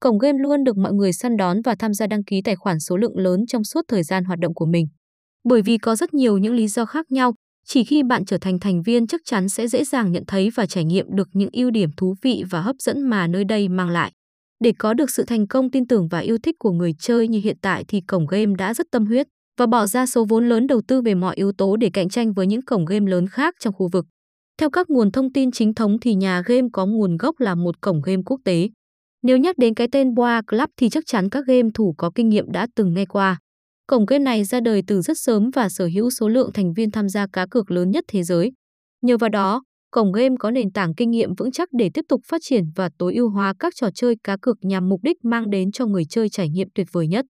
cổng game luôn được mọi người săn đón và tham gia đăng ký tài khoản số lượng lớn trong suốt thời gian hoạt động của mình. Bởi vì có rất nhiều những lý do khác nhau, chỉ khi bạn trở thành thành viên chắc chắn sẽ dễ dàng nhận thấy và trải nghiệm được những ưu điểm thú vị và hấp dẫn mà nơi đây mang lại. Để có được sự thành công tin tưởng và yêu thích của người chơi như hiện tại thì cổng game đã rất tâm huyết và bỏ ra số vốn lớn đầu tư về mọi yếu tố để cạnh tranh với những cổng game lớn khác trong khu vực. Theo các nguồn thông tin chính thống thì nhà game có nguồn gốc là một cổng game quốc tế. Nếu nhắc đến cái tên Boa Club thì chắc chắn các game thủ có kinh nghiệm đã từng nghe qua. Cổng game này ra đời từ rất sớm và sở hữu số lượng thành viên tham gia cá cược lớn nhất thế giới. Nhờ vào đó, cổng game có nền tảng kinh nghiệm vững chắc để tiếp tục phát triển và tối ưu hóa các trò chơi cá cược nhằm mục đích mang đến cho người chơi trải nghiệm tuyệt vời nhất.